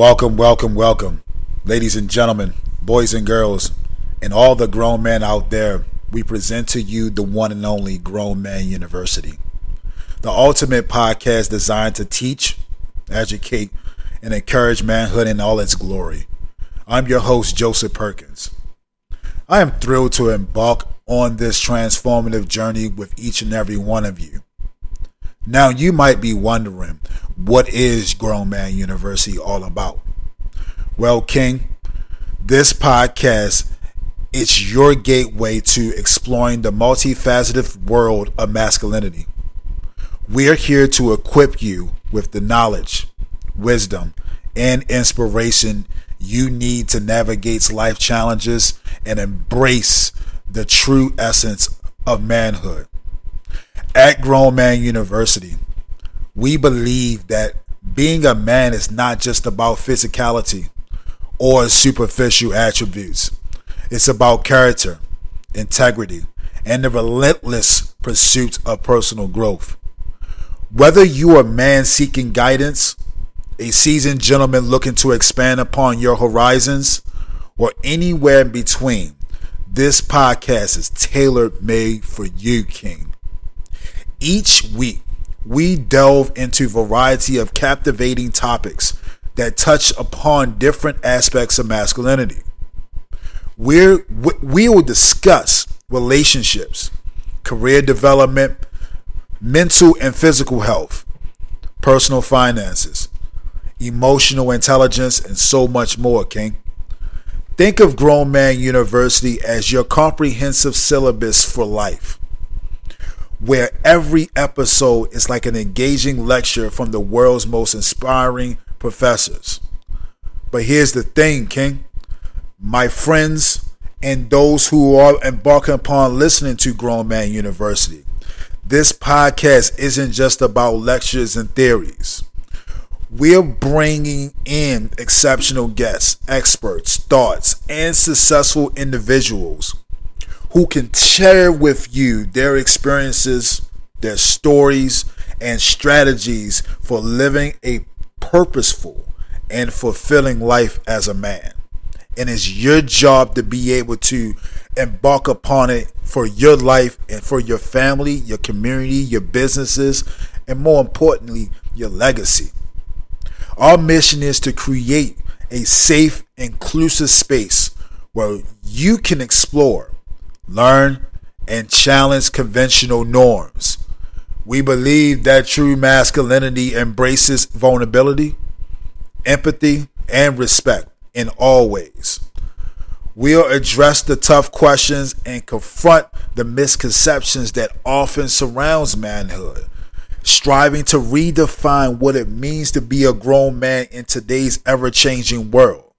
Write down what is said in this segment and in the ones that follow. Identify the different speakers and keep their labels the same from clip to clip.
Speaker 1: Welcome, welcome, welcome, ladies and gentlemen, boys and girls, and all the grown men out there. We present to you the one and only Grown Man University, the ultimate podcast designed to teach, educate, and encourage manhood in all its glory. I'm your host, Joseph Perkins. I am thrilled to embark on this transformative journey with each and every one of you. Now, you might be wondering, what is Grown Man University all about? Well, King, this podcast it's your gateway to exploring the multifaceted world of masculinity. We're here to equip you with the knowledge, wisdom, and inspiration you need to navigate life challenges and embrace the true essence of manhood. At Grown Man University, we believe that being a man is not just about physicality or superficial attributes. It's about character, integrity, and the relentless pursuit of personal growth. Whether you are a man seeking guidance, a seasoned gentleman looking to expand upon your horizons, or anywhere in between, this podcast is tailor made for you, King. Each week, we delve into variety of captivating topics that touch upon different aspects of masculinity. We're, we will discuss relationships, career development, mental and physical health, personal finances, emotional intelligence, and so much more, King. Think of Grown Man University as your comprehensive syllabus for life where every episode is like an engaging lecture from the world's most inspiring professors. But here's the thing, King. My friends and those who are embarking upon listening to Grown Man University, this podcast isn't just about lectures and theories. We're bringing in exceptional guests, experts, thoughts, and successful individuals who can share with you their experiences, their stories, and strategies for living a purposeful and fulfilling life as a man. And it's your job to be able to embark upon it for your life and for your family, your community, your businesses, and more importantly, your legacy. Our mission is to create a safe, inclusive space where you can explore learn, and challenge conventional norms. We believe that true masculinity embraces vulnerability, empathy, and respect in all ways. We'll address the tough questions and confront the misconceptions that often surrounds manhood, striving to redefine what it means to be a grown man in today's ever-changing world.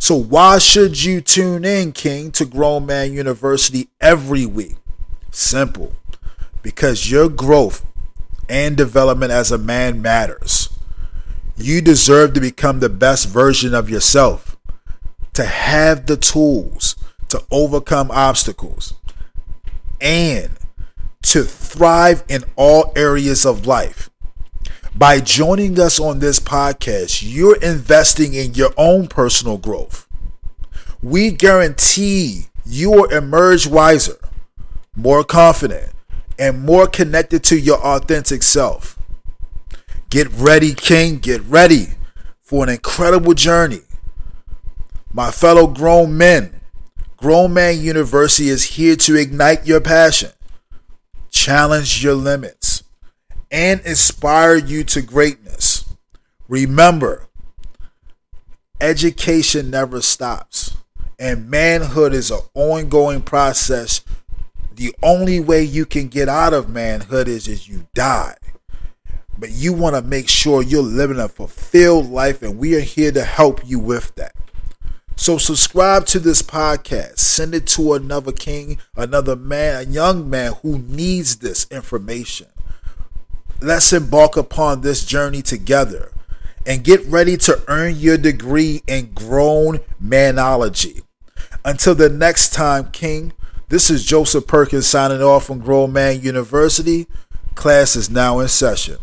Speaker 1: So why should you tune in, King, to Grown Man University every week? Simple. Because your growth and development as a man matters. You deserve to become the best version of yourself, to have the tools to overcome obstacles, and to thrive in all areas of life. By joining us on this podcast, you're investing in your own personal growth. We guarantee you will emerge wiser, more confident, and more connected to your authentic self. Get ready, King. Get ready for an incredible journey. My fellow grown men, Grown Man University is here to ignite your passion, challenge your limits and inspire you to greatness. Remember, education never stops, and manhood is an ongoing process. The only way you can get out of manhood is if you die. But you want to make sure you're living a fulfilled life, and we are here to help you with that. So subscribe to this podcast. Send it to another king, another man, a young man who needs this information. Let's embark upon this journey together and get ready to earn your degree in grown manology. Until the next time, King, this is Joseph Perkins signing off from Grown Man University. Class is now in session.